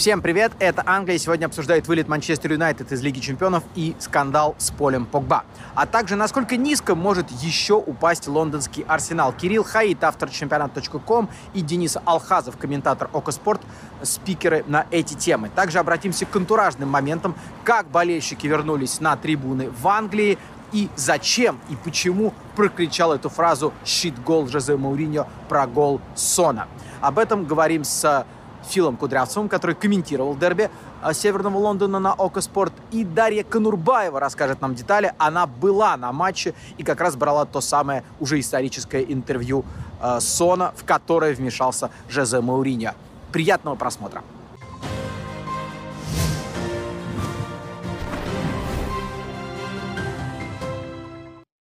Всем привет, это Англия. Сегодня обсуждает вылет Манчестер Юнайтед из Лиги Чемпионов и скандал с полем Погба. А также, насколько низко может еще упасть лондонский Арсенал. Кирилл Хаид, автор чемпионат.ком и Денис Алхазов, комментатор Око Спорт, спикеры на эти темы. Также обратимся к антуражным моментам, как болельщики вернулись на трибуны в Англии, и зачем и почему прокричал эту фразу «щит-гол Жозе Мауриньо» про гол Сона. Об этом говорим с Филом Кудрявцевым, который комментировал дерби э, Северного Лондона на Око Спорт. И Дарья Конурбаева расскажет нам детали. Она была на матче и как раз брала то самое уже историческое интервью э, Сона, в которое вмешался Жозе Мауриньо. Приятного просмотра.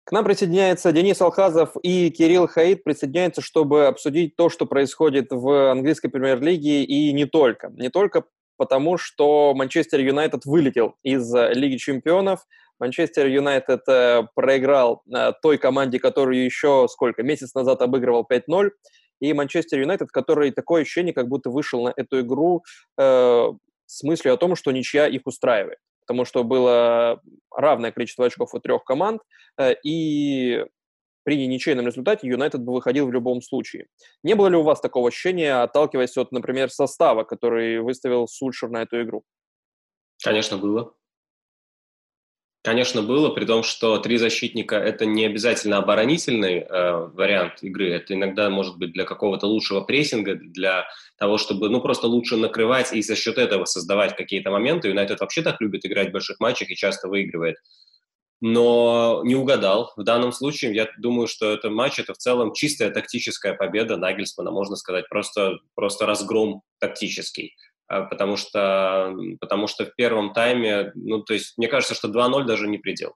К нам присоединяется Денис Алхазов и Кирилл Хаид присоединяются, чтобы обсудить то, что происходит в английской премьер-лиге и не только. Не только потому, что Манчестер Юнайтед вылетел из Лиги чемпионов. Манчестер Юнайтед э, проиграл э, той команде, которую еще сколько, месяц назад обыгрывал 5-0. И Манчестер Юнайтед, который такое ощущение, как будто вышел на эту игру э, с мыслью о том, что ничья их устраивает потому что было равное количество очков у трех команд, э, и при ничейном результате Юнайтед бы выходил в любом случае. Не было ли у вас такого ощущения, отталкиваясь от, например, состава, который выставил Сульшер на эту игру? Конечно, было. Конечно, было, при том, что три защитника – это не обязательно оборонительный э, вариант игры, это иногда может быть для какого-то лучшего прессинга, для того, чтобы ну, просто лучше накрывать и за счет этого создавать какие-то моменты. Юнайтед вообще так любит играть в больших матчах и часто выигрывает. Но не угадал. В данном случае я думаю, что этот матч – это в целом чистая тактическая победа Нагельсмана, можно сказать, просто, просто разгром тактический. А, потому что, потому что в первом тайме, ну, то есть, мне кажется, что 2-0 даже не предел.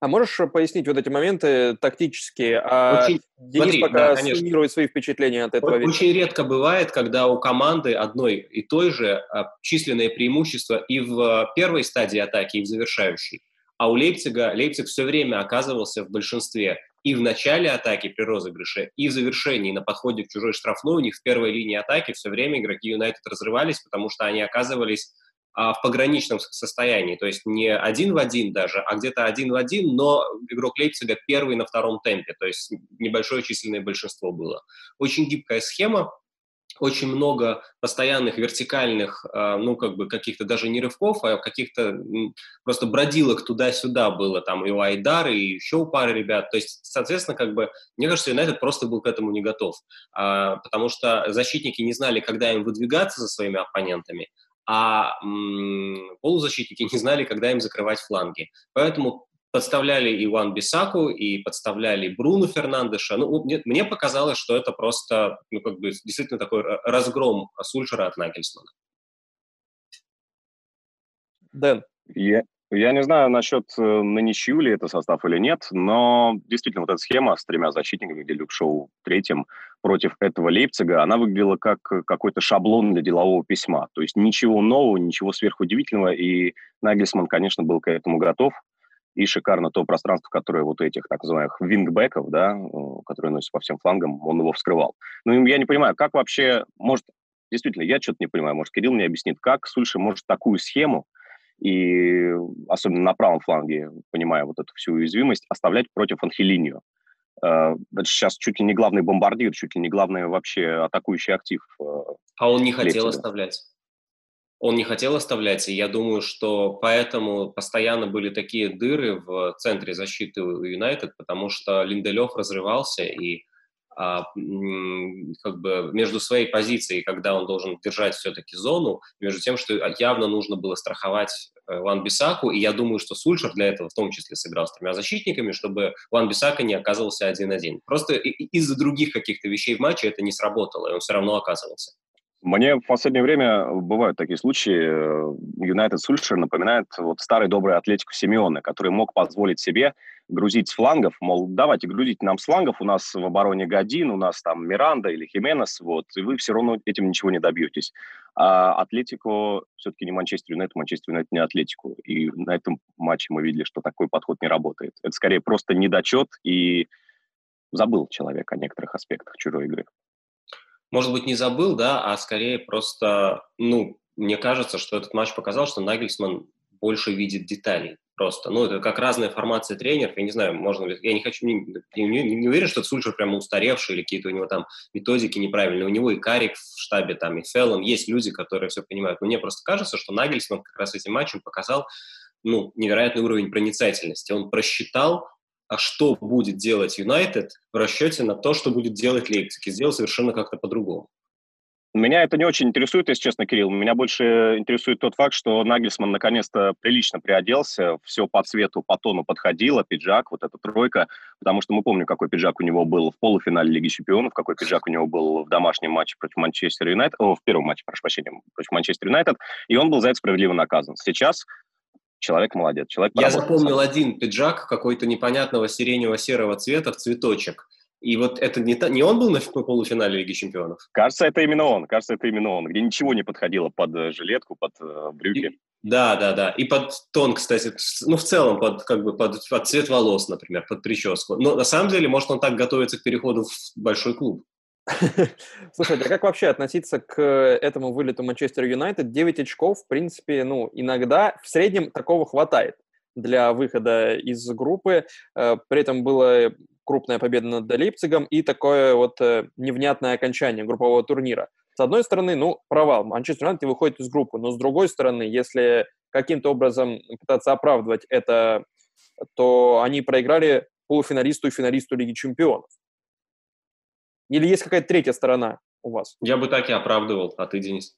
А можешь пояснить вот эти моменты тактические? А очень, Денис смотри, пока да, суммирует свои впечатления от этого. Очень, очень редко бывает, когда у команды одной и той же а, численное преимущество и в первой стадии атаки, и в завершающей. А у Лейпцига, Лейпциг все время оказывался в большинстве и в начале атаки при розыгрыше, и в завершении на подходе к чужой штрафной. У них в первой линии атаки все время игроки Юнайтед разрывались, потому что они оказывались а, в пограничном состоянии, то есть не один в один даже, а где-то один в один, но игрок Лейпцига первый на втором темпе, то есть небольшое численное большинство было. Очень гибкая схема, очень много постоянных вертикальных, а, ну, как бы каких-то даже не рывков, а каких-то просто бродилок туда-сюда было, там и у Айдара, и еще у пары ребят. То есть, соответственно, как бы, мне кажется, Юнайтед просто был к этому не готов, а, потому что защитники не знали, когда им выдвигаться за своими оппонентами, а м, полузащитники не знали, когда им закрывать фланги. Поэтому подставляли Иван Бисаку и подставляли Бруну Фернандеша. Ну, мне, мне показалось, что это просто, ну, как бы, действительно такой разгром Сульшера от Нагельсмана. Дэн. Я, я не знаю насчет э, на ничью ли это состав или нет, но действительно вот эта схема с тремя защитниками, где Люк Шоу третьим против этого Лейпцига, она выглядела как какой-то шаблон для делового письма. То есть ничего нового, ничего сверхудивительного, и Нагельсман, конечно, был к этому готов и шикарно то пространство, которое вот этих так называемых вингбеков, да, которые носят по всем флангам, он его вскрывал. Ну, я не понимаю, как вообще, может, действительно, я что-то не понимаю, может, Кирилл мне объяснит, как Сульши может такую схему, и особенно на правом фланге, понимая вот эту всю уязвимость, оставлять против Анхелинию. Э, это сейчас чуть ли не главный бомбардир, чуть ли не главный вообще атакующий актив. Э, а он не хотел оставлять он не хотел оставлять, и я думаю, что поэтому постоянно были такие дыры в центре защиты у Юнайтед, потому что Линделев разрывался, и а, как бы между своей позицией, когда он должен держать все-таки зону, между тем, что явно нужно было страховать э, Ван Бисаку, и я думаю, что Сульшер для этого в том числе сыграл с тремя защитниками, чтобы Ван Бисака не оказывался один-один. Просто из-за других каких-то вещей в матче это не сработало, и он все равно оказывался. Мне в последнее время бывают такие случаи. Юнайтед Сульшер напоминает вот старый добрый Атлетику Симеона, который мог позволить себе грузить с флангов, мол, давайте грузить нам с флангов, у нас в обороне Гадин, у нас там Миранда или Хименес, вот, и вы все равно этим ничего не добьетесь. А Атлетико все-таки не Манчестер Юнайтед, Манчестер Юнайтед не Атлетику. И на этом матче мы видели, что такой подход не работает. Это скорее просто недочет и забыл человек о некоторых аспектах чужой игры может быть, не забыл, да, а скорее просто, ну, мне кажется, что этот матч показал, что Нагельсман больше видит деталей просто. Ну, это как разная формация тренеров. Я не знаю, можно ли... Я не хочу... Не, не, не уверен, что Сульшер прямо устаревший или какие-то у него там методики неправильные. У него и Карик в штабе, там, и Феллон. Есть люди, которые все понимают. Но мне просто кажется, что Нагельсман как раз этим матчем показал ну, невероятный уровень проницательности. Он просчитал, а что будет делать Юнайтед в расчете на то, что будет делать Лейпциг, и сделал совершенно как-то по-другому. Меня это не очень интересует, если честно, Кирилл. Меня больше интересует тот факт, что Нагельсман наконец-то прилично приоделся, все по цвету, по тону подходило, пиджак, вот эта тройка, потому что мы помним, какой пиджак у него был в полуфинале Лиги Чемпионов, какой пиджак у него был в домашнем матче против Манчестер Юнайтед, о, в первом матче, прошу прощения, против Манчестер Юнайтед, и он был за это справедливо наказан. Сейчас человек молодец, человек Я запомнил один пиджак какой-то непонятного сиренево-серого цвета в цветочек. И вот это не, та, не он был на полуфинале Лиги Чемпионов? Кажется, это именно он. Кажется, это именно он, где ничего не подходило под э, жилетку, под э, брюки. И, да, да, да. И под тон, кстати, ну, в целом, под, как бы, под, под цвет волос, например, под прическу. Но на самом деле, может, он так готовится к переходу в большой клуб. Слушайте, а как вообще относиться к этому вылету Манчестер Юнайтед? 9 очков, в принципе, ну, иногда в среднем такого хватает для выхода из группы. Э, при этом было крупная победа над Лейпцигом и такое вот э, невнятное окончание группового турнира. С одной стороны, ну, провал. Манчестер Юнайтед выходит из группы, но с другой стороны, если каким-то образом пытаться оправдывать это, то они проиграли полуфиналисту и финалисту Лиги Чемпионов. Или есть какая-то третья сторона у вас? Я бы так и оправдывал, а ты, Денис?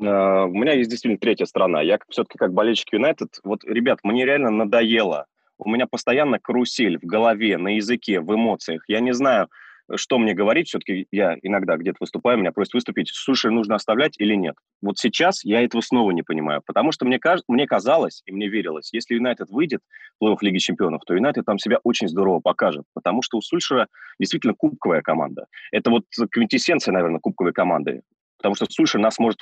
Uh, у меня есть действительно третья сторона. Я все-таки как болельщик Юнайтед, вот, ребят, мне реально надоело у меня постоянно карусель в голове, на языке, в эмоциях. Я не знаю, что мне говорить, все-таки я иногда где-то выступаю, меня просят выступить, слушай, нужно оставлять или нет. Вот сейчас я этого снова не понимаю, потому что мне, каж... мне казалось и мне верилось, если Юнайтед выйдет в плей-офф Лиги Чемпионов, то Юнайтед там себя очень здорово покажет, потому что у Сульшера действительно кубковая команда. Это вот квинтэссенция, наверное, кубковой команды, потому что Сульшер нас может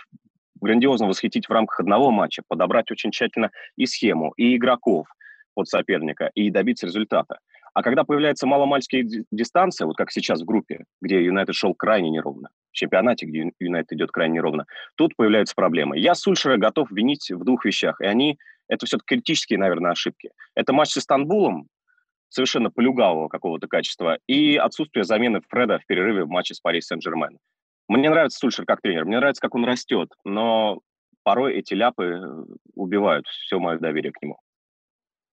грандиозно восхитить в рамках одного матча, подобрать очень тщательно и схему, и игроков – от соперника и добиться результата. А когда появляется маломальские дистанции, вот как сейчас в группе, где Юнайтед шел крайне неровно, в чемпионате, где Юнайтед идет крайне неровно, тут появляются проблемы. Я Сульшера готов винить в двух вещах, и они, это все-таки критические, наверное, ошибки. Это матч с Истанбулом, совершенно полюгавого какого-то качества, и отсутствие замены Фреда в перерыве в матче с Пари Сен-Жермен. Мне нравится Сульшер как тренер, мне нравится, как он растет, но порой эти ляпы э, убивают все мое доверие к нему.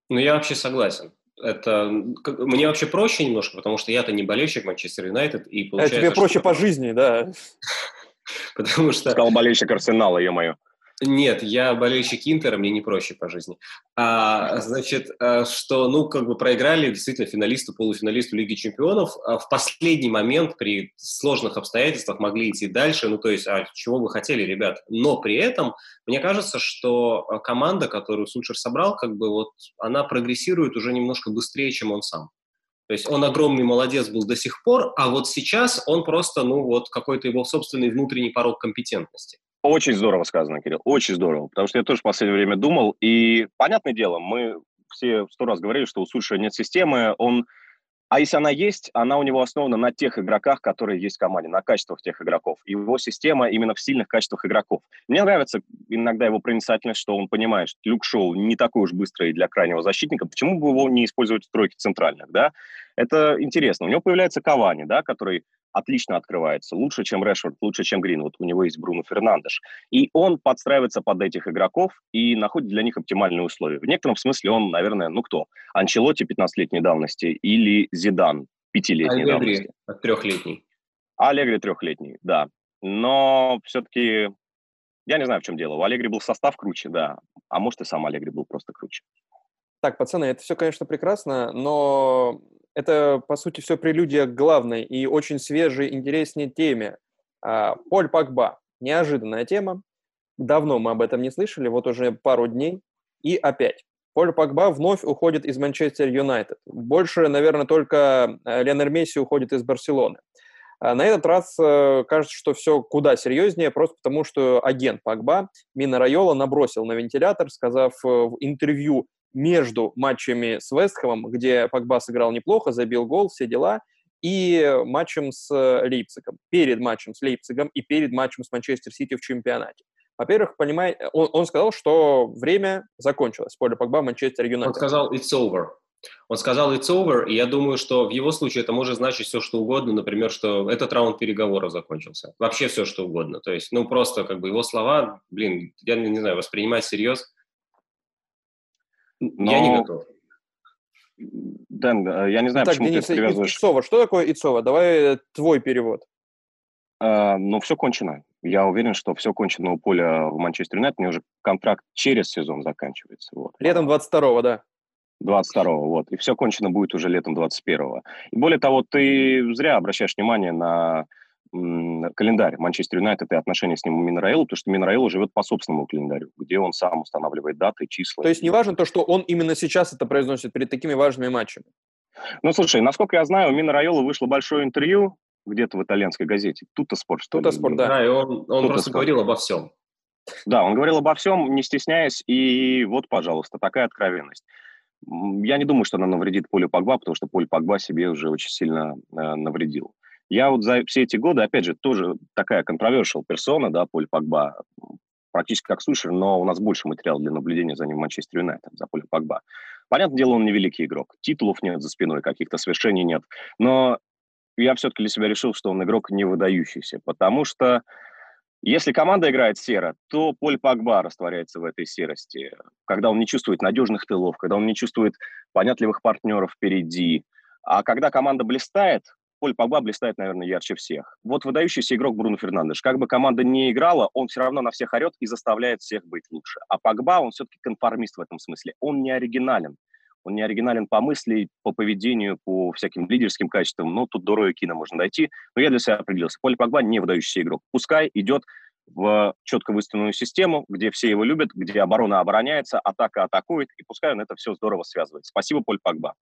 Ну, я вообще согласен. Это мне вообще проще немножко, потому что я-то не болельщик Манчестер Юнайтед и получается. А тебе проще что... по жизни, да? Потому что. Сказал болельщик Арсенала, ё-моё. Нет, я болельщик Интера, мне не проще по жизни. А, значит, э, что, ну, как бы проиграли действительно финалисту, полуфиналисту Лиги Чемпионов. А в последний момент при сложных обстоятельствах могли идти дальше. Ну, то есть, а чего вы хотели, ребят? Но при этом, мне кажется, что э, команда, которую Сульшер собрал, как бы вот, она прогрессирует уже немножко быстрее, чем он сам. То есть он огромный молодец был до сих пор, а вот сейчас он просто, ну, вот какой-то его собственный внутренний порог компетентности. Очень здорово сказано, Кирилл, очень здорово, потому что я тоже в последнее время думал, и, понятное дело, мы все сто раз говорили, что у Сульшера нет системы, он а если она есть, она у него основана на тех игроках, которые есть в команде, на качествах тех игроков. Его система именно в сильных качествах игроков. Мне нравится иногда его проницательность, что он понимает, что Люк Шоу не такой уж быстрый для крайнего защитника. Почему бы его не использовать в тройке центральных, да? Это интересно. У него появляется Кавани, да, который отлично открывается, лучше, чем Решфорд, лучше, чем Грин. Вот у него есть Бруно Фернандеш. И он подстраивается под этих игроков и находит для них оптимальные условия. В некотором смысле он, наверное, ну кто? Анчелоти 15-летней давности или Зидан 5-летней давности? трехлетний. Аллегри трехлетний, да. Но все-таки я не знаю, в чем дело. У Аллегри был состав круче, да. А может, и сам Аллегри был просто круче. Так, пацаны, это все, конечно, прекрасно, но это, по сути, все прелюдия к главной и очень свежей, интересней теме. А, Поль Пакба. Неожиданная тема. Давно мы об этом не слышали, вот уже пару дней. И опять. Поль Пакба вновь уходит из Манчестер Юнайтед. Больше, наверное, только э, Леонель Месси уходит из Барселоны. А на этот раз э, кажется, что все куда серьезнее, просто потому что агент Пакба Мина Райола набросил на вентилятор, сказав э, в интервью между матчами с Вестхэмом, где Погба сыграл неплохо, забил гол, все дела, и матчем с Лейпцигом, перед матчем с Лейпцигом и перед матчем с Манчестер Сити в чемпионате. Во-первых, понимай, он, он сказал, что время закончилось. Поле Погба, Манчестер Юнайтед. Он сказал «it's over». Он сказал «it's over», и я думаю, что в его случае это может значить все, что угодно. Например, что этот раунд переговоров закончился. Вообще все, что угодно. То есть, ну, просто как бы его слова, блин, я не знаю, воспринимать всерьез Но... я не готов. Дэн, э, я не знаю, так, почему Денис, ты привязываешь... Ицова. Что такое Ицова? Давай э, твой перевод. Uh, ну, все кончено. Я уверен, что все кончено у поля в Манчестер Юнайтед. У него уже контракт через сезон заканчивается. Вот. Летом 22-го, да. 22-го, вот. И все кончено будет уже летом 21-го. И более того, ты зря обращаешь внимание на календарь Манчестер Юнайтед и отношения с ним у Минраэлу, потому что Минраэлу живет по собственному календарю, где он сам устанавливает даты, числа. То есть не важно то, что он именно сейчас это произносит перед такими важными матчами? Ну, слушай, насколько я знаю, у Минраэла вышло большое интервью где-то в итальянской газете. Тут-то спорт, что Тут-то спорт, да. Да, и он, он просто спорт. говорил обо всем. Да, он говорил обо всем, не стесняясь, и вот, пожалуйста, такая откровенность. Я не думаю, что она навредит Полю Погба, потому что Поль Погба себе уже очень сильно э, навредил. Я вот за все эти годы, опять же, тоже такая controversial персона, да, Поль Погба, практически как Сушер, но у нас больше материала для наблюдения за ним в Манчестер Юнайтед, за Поля Погба. Понятное дело, он не великий игрок, титулов нет за спиной, каких-то свершений нет, но я все-таки для себя решил, что он игрок не выдающийся, потому что если команда играет серо, то Поль Пагба растворяется в этой серости, когда он не чувствует надежных тылов, когда он не чувствует понятливых партнеров впереди. А когда команда блистает, Поль Пагба блистает, наверное, ярче всех. Вот выдающийся игрок Бруно Фернандеш. Как бы команда не играла, он все равно на всех орет и заставляет всех быть лучше. А Пагба, он все-таки конформист в этом смысле. Он не оригинален. Он не оригинален по мысли, по поведению, по всяким лидерским качествам. Ну, тут до Роя Кина можно дойти. Но я для себя определился. Поль Погба не выдающийся игрок. Пускай идет в четко выставленную систему, где все его любят, где оборона обороняется, атака атакует, и пускай он это все здорово связывает. Спасибо, Поль Погба.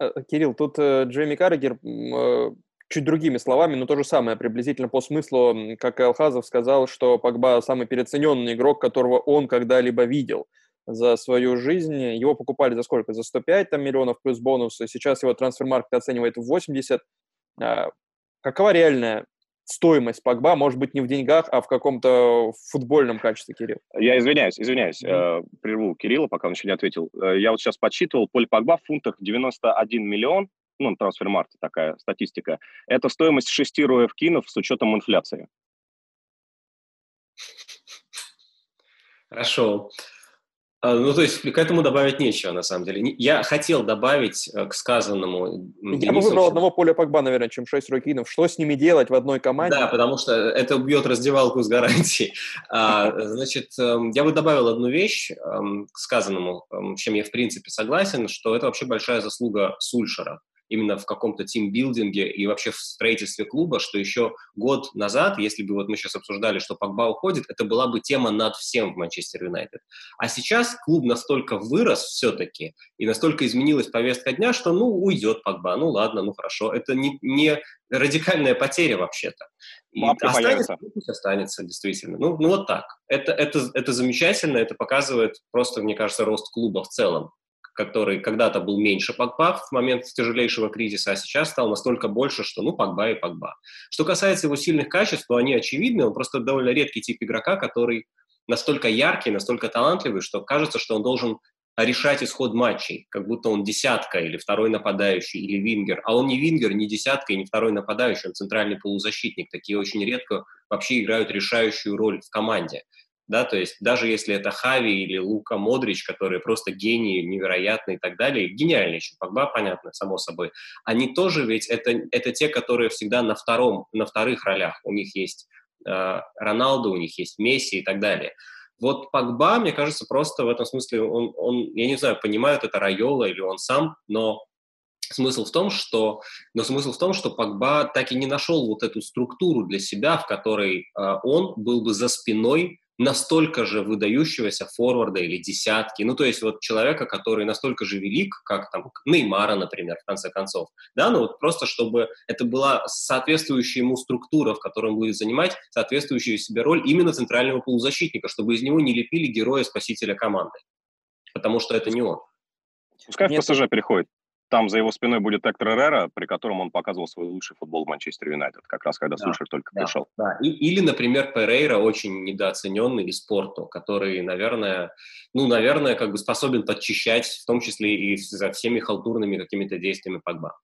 Э, Кирилл, тут э, Джейми Карригер э, чуть другими словами, но то же самое, приблизительно по смыслу, как и Алхазов сказал, что Погба самый переоцененный игрок, которого он когда-либо видел за свою жизнь. Его покупали за сколько? За 105 там, миллионов плюс бонусы. Сейчас его трансфер-маркет оценивает в 80. А, какова реальная стоимость Погба? Может быть, не в деньгах, а в каком-то футбольном качестве, Кирилл? Я извиняюсь, извиняюсь. Mm-hmm. Э, прерву Кирилла, пока он еще не ответил. Э, я вот сейчас подсчитывал. Поль Погба в фунтах 91 миллион. Ну, на трансфер-маркете такая статистика. Это стоимость 6 роев кинов с учетом инфляции. Хорошо. А, ну, то есть к этому добавить нечего, на самом деле. Я хотел добавить э, к сказанному Я бы выбрал одного поля Погба, наверное, чем шесть рукинов. Что с ними делать в одной команде? Да, потому что это убьет раздевалку с гарантией. А, значит, эм, я бы добавил одну вещь эм, к сказанному, эм, с чем я, в принципе, согласен, что это вообще большая заслуга Сульшера именно в каком-то тимбилдинге и вообще в строительстве клуба, что еще год назад, если бы вот мы сейчас обсуждали, что Погба уходит, это была бы тема над всем в Манчестер Юнайтед. А сейчас клуб настолько вырос все-таки, и настолько изменилась повестка дня, что, ну, уйдет Погба, ну, ладно, ну, хорошо. Это не, не радикальная потеря вообще-то. И останется, пусть останется, действительно. Ну, ну, вот так. Это, это, это замечательно, это показывает просто, мне кажется, рост клуба в целом который когда-то был меньше Погба в момент тяжелейшего кризиса, а сейчас стал настолько больше, что ну Погба и Погба. Что касается его сильных качеств, то они очевидны, он просто довольно редкий тип игрока, который настолько яркий, настолько талантливый, что кажется, что он должен решать исход матчей, как будто он десятка или второй нападающий или вингер, а он не вингер, не десятка и не второй нападающий, он центральный полузащитник. Такие очень редко вообще играют решающую роль в команде да, то есть даже если это Хави или Лука Модрич, которые просто гении, невероятные и так далее, гениальные еще, Погба, понятно, само собой, они тоже ведь это, это те, которые всегда на втором, на вторых ролях, у них есть э, Роналду, у них есть Месси и так далее. Вот Погба, мне кажется, просто в этом смысле, он, он, я не знаю, понимает это Райола или он сам, но смысл в том, что, но смысл в том, что Погба так и не нашел вот эту структуру для себя, в которой э, он был бы за спиной настолько же выдающегося форварда или десятки, ну, то есть вот человека, который настолько же велик, как там Неймара, например, в конце концов, да, ну вот просто чтобы это была соответствующая ему структура, в которой он будет занимать соответствующую себе роль именно центрального полузащитника, чтобы из него не лепили героя-спасителя команды, потому что это не он. Пускай в ПСЖ переходит. Там за его спиной будет Эктор Эррера, при котором он показывал свой лучший футбол в Манчестер Юнайтед, как раз когда да, Сульшер только да, пришел. Да. И, или, например, Перейра, очень недооцененный из спорту, который, наверное, ну, наверное, как бы способен подчищать, в том числе и за всеми халтурными какими-то действиями Погба.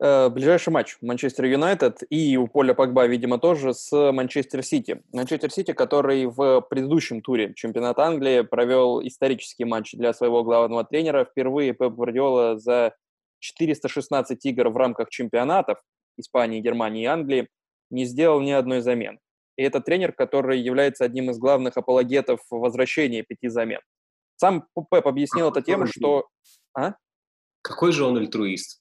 Э, ближайший матч Манчестер Юнайтед и у Поля Погба, видимо, тоже с Манчестер Сити. Манчестер Сити, который в предыдущем туре чемпионата Англии провел исторический матч для своего главного тренера. Впервые Пеп Гвардиола за 416 игр в рамках чемпионатов Испании, Германии и Англии не сделал ни одной замены. И это тренер, который является одним из главных апологетов возвращения пяти замен. Сам Пеп объяснил это тем, что... А? Какой же он альтруист?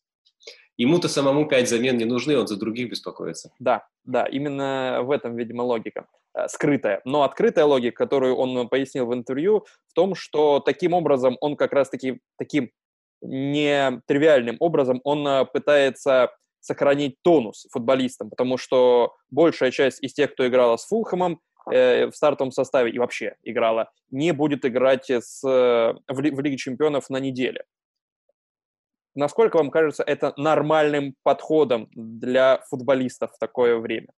Ему-то самому пять замен не нужны, он за других беспокоится. Да, да, именно в этом, видимо, логика э, скрытая. Но открытая логика, которую он пояснил в интервью, в том, что таким образом он как раз-таки таким нетривиальным образом он э, пытается сохранить тонус футболистам, потому что большая часть из тех, кто играла с Фулхэмом, э, в стартовом составе и вообще играла, не будет играть с, в, в Лиге чемпионов на неделе. Насколько вам кажется это нормальным подходом для футболистов в такое время?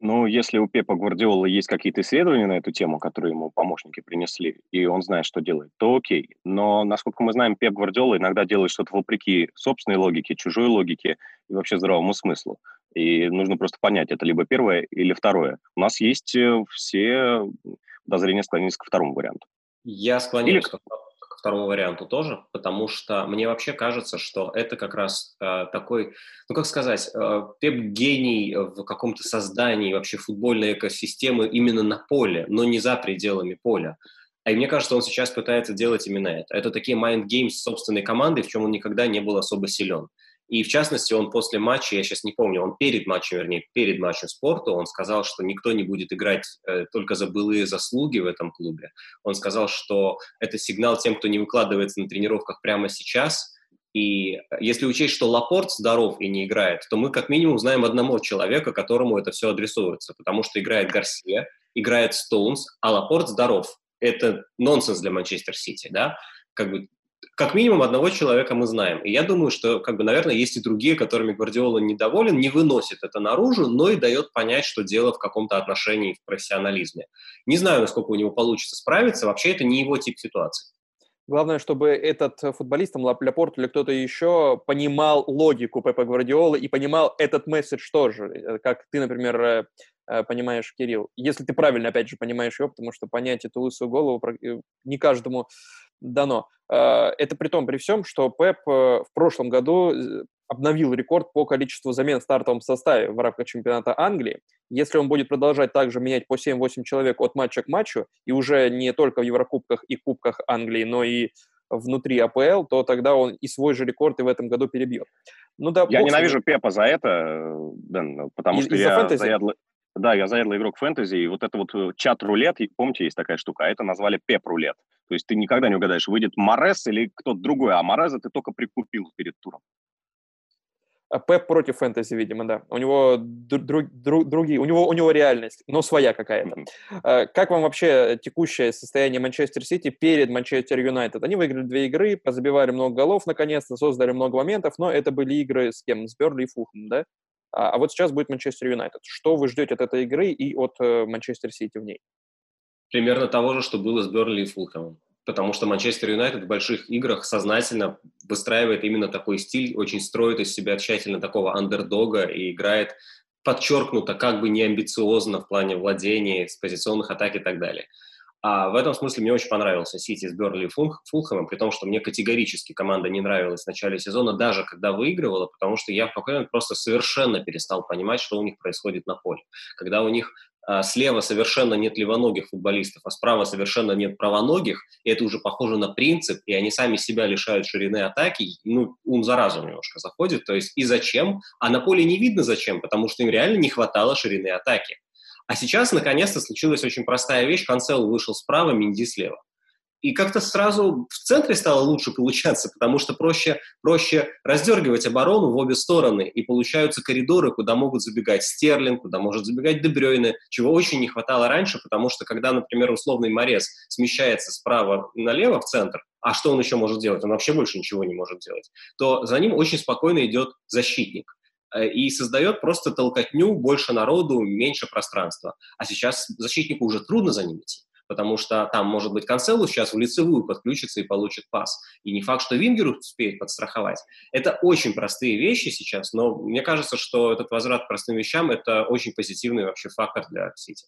Ну, если у Пепа Гвардиола есть какие-то исследования на эту тему, которые ему помощники принесли, и он знает, что делает, то окей. Но, насколько мы знаем, Пеп Гвардиола иногда делает что-то вопреки собственной логике, чужой логике и вообще здравому смыслу. И нужно просто понять, это либо первое или второе. У нас есть э, все подозрения склонились к второму варианту. Я склоняюсь или второму варианту тоже, потому что мне вообще кажется, что это как раз э, такой, ну как сказать, э, Пеп гений в каком-то создании вообще футбольной экосистемы именно на поле, но не за пределами поля. А и мне кажется, он сейчас пытается делать именно это. Это такие mind games собственной команды, в чем он никогда не был особо силен. И в частности, он после матча, я сейчас не помню, он перед матчем, вернее, перед матчем спорту, он сказал, что никто не будет играть э, только за былые заслуги в этом клубе. Он сказал, что это сигнал тем, кто не выкладывается на тренировках прямо сейчас. И если учесть, что Лапорт здоров и не играет, то мы как минимум знаем одного человека, которому это все адресуется, потому что играет Гарсия, играет Стоунс, а Лапорт здоров. Это нонсенс для Манчестер Сити, да? Как бы как минимум одного человека мы знаем. И я думаю, что, как бы, наверное, есть и другие, которыми Гвардиола недоволен, не выносит это наружу, но и дает понять, что дело в каком-то отношении в профессионализме. Не знаю, насколько у него получится справиться. Вообще, это не его тип ситуации. Главное, чтобы этот футболист, там, Ляпорт или кто-то еще, понимал логику Пепа Гвардиолы и понимал этот месседж тоже. Э, как ты, например, э, э, понимаешь, Кирилл. Если ты правильно, опять же, понимаешь его, потому что понять эту лысую голову не каждому дано. А, это при том, при всем, что Пеп э, в прошлом году э, обновил рекорд по количеству замен в стартовом составе в рамках чемпионата Англии. Если он будет продолжать также менять по 7-8 человек от матча к матчу, и уже не только в Еврокубках и Кубках Англии, но и внутри АПЛ, то тогда он и свой же рекорд и в этом году перебьет. Ну, да, я ненавижу Пепа за это, Дэн, потому и, что я заядлый, да, я заядлый игрок фэнтези, и вот это вот э, чат-рулет, помните, есть такая штука, а это назвали пеп-рулет. То есть ты никогда не угадаешь, выйдет Морес или кто-то другой, а Мореза ты только прикупил перед туром. А Пеп против фэнтези, видимо, да. У него друг, друг, другие, у него, у него реальность, но своя какая-то. Mm-hmm. Как вам вообще текущее состояние Манчестер Сити перед Манчестер Юнайтед? Они выиграли две игры, позабивали много голов наконец-то, создали много моментов, но это были игры с кем? С Берли и Фухом, да? А, а вот сейчас будет Манчестер Юнайтед. Что вы ждете от этой игры и от э, Манчестер Сити в ней? Примерно того же, что было с Бернли и Фулхэмом. Потому что Манчестер Юнайтед в больших играх сознательно выстраивает именно такой стиль, очень строит из себя тщательно такого андердога и играет подчеркнуто, как бы не амбициозно в плане владения, с позиционных атак и так далее. А в этом смысле мне очень понравился Сити с Берли и Фулхэмом, при том, что мне категорически команда не нравилась в начале сезона, даже когда выигрывала, потому что я в какой момент просто совершенно перестал понимать, что у них происходит на поле. Когда у них а, слева совершенно нет левоногих футболистов, а справа совершенно нет правоногих, и это уже похоже на принцип, и они сами себя лишают ширины атаки, ну, ум за разум немножко заходит, то есть и зачем, а на поле не видно зачем, потому что им реально не хватало ширины атаки. А сейчас, наконец-то, случилась очень простая вещь. Канцел вышел справа, Минди слева. И как-то сразу в центре стало лучше получаться, потому что проще, проще раздергивать оборону в обе стороны, и получаются коридоры, куда могут забегать Стерлинг, куда может забегать Дебрёйне, чего очень не хватало раньше, потому что когда, например, условный Морез смещается справа налево в центр, а что он еще может делать? Он вообще больше ничего не может делать. То за ним очень спокойно идет защитник и создает просто толкотню, больше народу, меньше пространства. А сейчас защитнику уже трудно за ним идти потому что там, может быть, Канселу сейчас в лицевую подключится и получит пас. И не факт, что Вингер успеет подстраховать. Это очень простые вещи сейчас, но мне кажется, что этот возврат к простым вещам – это очень позитивный вообще фактор для Сити.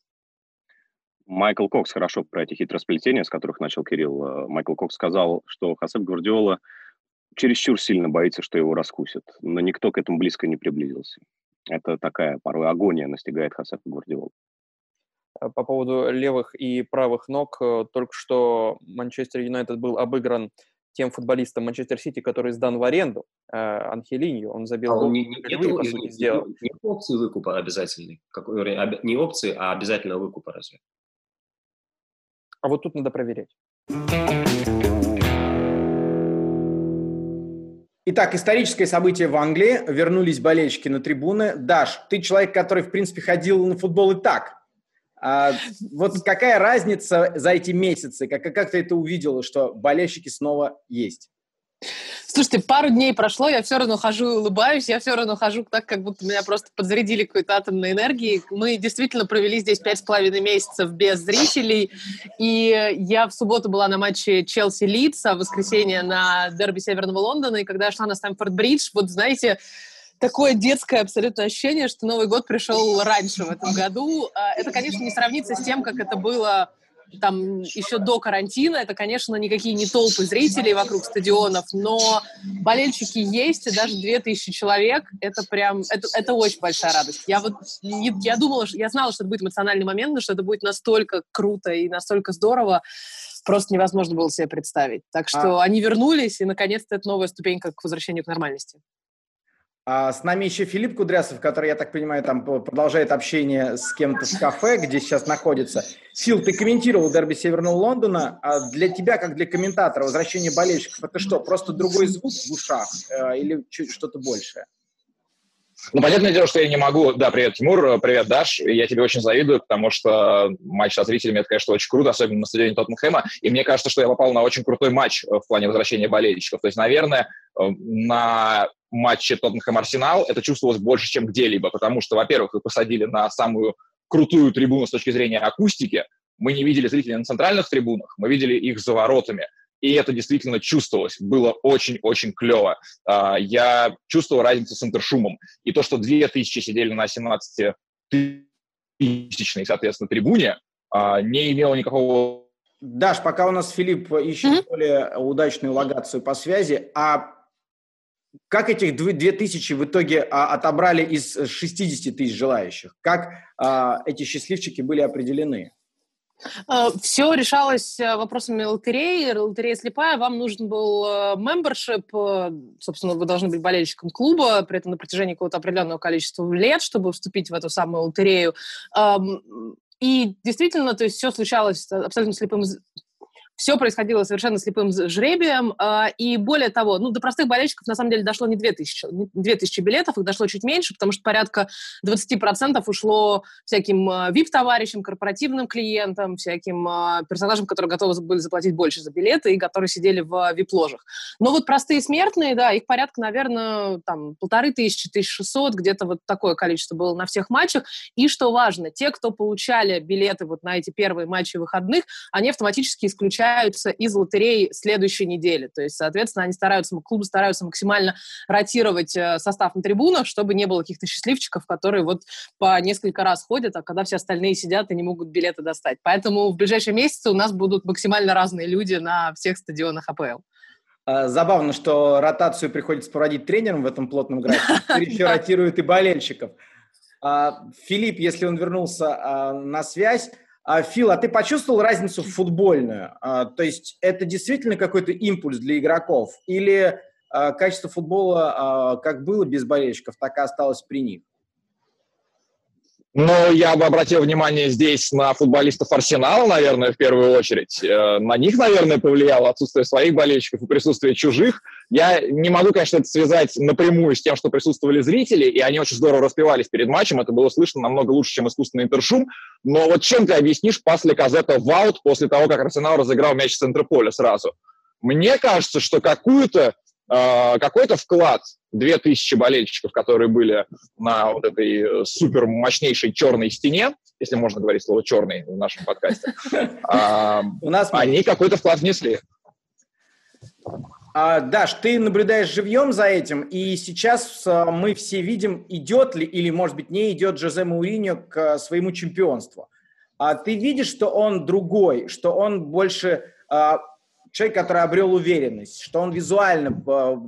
Майкл Кокс хорошо про эти хитросплетения, с которых начал Кирилл. Э, Майкл Кокс сказал, что Хосеп Гвардиола чересчур сильно боится, что его раскусят, но никто к этому близко не приблизился. Это такая порой агония настигает Хасепа Гвардиола. Э, по поводу левых и правых ног. Э, только что Манчестер Юнайтед был обыгран тем футболистом Манчестер Сити, который сдан в аренду, э, Анхелинью. Он забил а он не, не, впервые, по сути, сделал. Не, не опции выкупа обязательный. Какой, не опции, а обязательно выкупа разве? А вот тут надо проверять. Итак, историческое событие в Англии. Вернулись болельщики на трибуны. Даш, ты человек, который, в принципе, ходил на футбол и так. А, вот какая разница за эти месяцы? Как, как ты это увидела, что болельщики снова есть? Слушайте, пару дней прошло, я все равно хожу и улыбаюсь, я все равно хожу так, как будто меня просто подзарядили какой-то атомной энергией. Мы действительно провели здесь пять с половиной месяцев без зрителей, и я в субботу была на матче Челси-Лидс, а в воскресенье на дерби Северного Лондона, и когда я шла на Стамфорд-Бридж, вот знаете, такое детское абсолютно ощущение, что Новый год пришел раньше в этом году. А, это, конечно, не сравнится с тем, как это было там еще до карантина. Это, конечно, никакие не толпы зрителей вокруг стадионов, но болельщики есть, и даже 2000 человек. Это прям, это, это очень большая радость. Я вот, я думала, я знала, что это будет эмоциональный момент, но что это будет настолько круто и настолько здорово, просто невозможно было себе представить. Так что а... они вернулись, и, наконец-то, это новая ступенька к возвращению к нормальности. А с нами еще Филипп Кудрясов, который, я так понимаю, там продолжает общение с кем-то в кафе, где сейчас находится. Фил, ты комментировал дерби Северного Лондона. А для тебя, как для комментатора, возвращение болельщиков – это что, просто другой звук в ушах э, или что-то большее? Ну, понятное дело, что я не могу... Да, привет, Тимур, привет, Даш. Я тебе очень завидую, потому что матч со зрителями – это, конечно, очень круто, особенно на стадионе Тоттенхэма. И мне кажется, что я попал на очень крутой матч в плане возвращения болельщиков. То есть, наверное, э, на матче Тоттенхэм-Арсенал это чувствовалось больше, чем где-либо, потому что, во-первых, их посадили на самую крутую трибуну с точки зрения акустики. Мы не видели зрителей на центральных трибунах, мы видели их за воротами. И это действительно чувствовалось. Было очень-очень клево. А, я чувствовал разницу с интершумом. И то, что 2000 сидели на 17 тысячной, соответственно, трибуне, а, не имело никакого Даш, пока у нас Филипп ищет mm-hmm. более удачную локацию по связи, а как этих 2000 в итоге а, отобрали из 60 тысяч желающих? Как а, эти счастливчики были определены? Э, Все решалось э, вопросами лотереи. Лотерея слепая. Вам нужен был мембершип. Э, собственно, вы должны быть болельщиком клуба, при этом на протяжении какого-то определенного количества лет, чтобы вступить в эту самую лотерею. И действительно, то есть все случалось абсолютно слепым все происходило совершенно слепым жребием. А, и более того, ну, до простых болельщиков на самом деле дошло не 2000, не 2000 билетов, их дошло чуть меньше, потому что порядка 20% ушло всяким VIP-товарищам, а, корпоративным клиентам, всяким а, персонажам, которые готовы были заплатить больше за билеты и которые сидели в VIP-ложах. Но вот простые смертные, да, их порядка, наверное, там полторы тысячи, тысяч шестьсот, где-то вот такое количество было на всех матчах. И что важно, те, кто получали билеты вот на эти первые матчи выходных, они автоматически исключали исключаются из лотереи следующей недели. То есть, соответственно, они стараются, клубы стараются максимально ротировать э, состав на трибунах, чтобы не было каких-то счастливчиков, которые вот по несколько раз ходят, а когда все остальные сидят и не могут билеты достать. Поэтому в ближайшие месяцы у нас будут максимально разные люди на всех стадионах АПЛ. А, забавно, что ротацию приходится проводить тренером в этом плотном графике. Еще ротируют и болельщиков. А, Филипп, если он вернулся а, на связь, Фил, а ты почувствовал разницу футбольную? А, то есть это действительно какой-то импульс для игроков? Или а, качество футбола, как было без болельщиков, так и осталось при них? Ну, я бы обратил внимание здесь на футболистов Арсенала, наверное, в первую очередь. Э, на них, наверное, повлияло отсутствие своих болельщиков и присутствие чужих. Я не могу, конечно, это связать напрямую с тем, что присутствовали зрители, и они очень здорово распевались перед матчем. Это было слышно намного лучше, чем искусственный интершум. Но вот чем ты объяснишь пас Казета в аут после того, как Арсенал разыграл мяч с центра поля сразу? Мне кажется, что какую-то какой-то вклад 2000 болельщиков, которые были на вот этой э, супер мощнейшей черной стене, если можно говорить слово черный в нашем подкасте, они какой-то вклад внесли. А, Даш, ты наблюдаешь живьем за этим, и сейчас а, мы все видим, идет ли или, может быть, не идет Жозе Мауриньо к своему чемпионству. А ты видишь, что он другой, что он больше а, человек, который обрел уверенность, что он визуально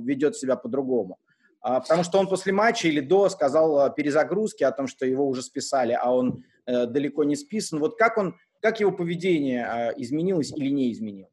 ведет себя по-другому. Потому что он после матча или до сказал о перезагрузке, о том, что его уже списали, а он э, далеко не списан. Вот как он, как его поведение изменилось или не изменилось?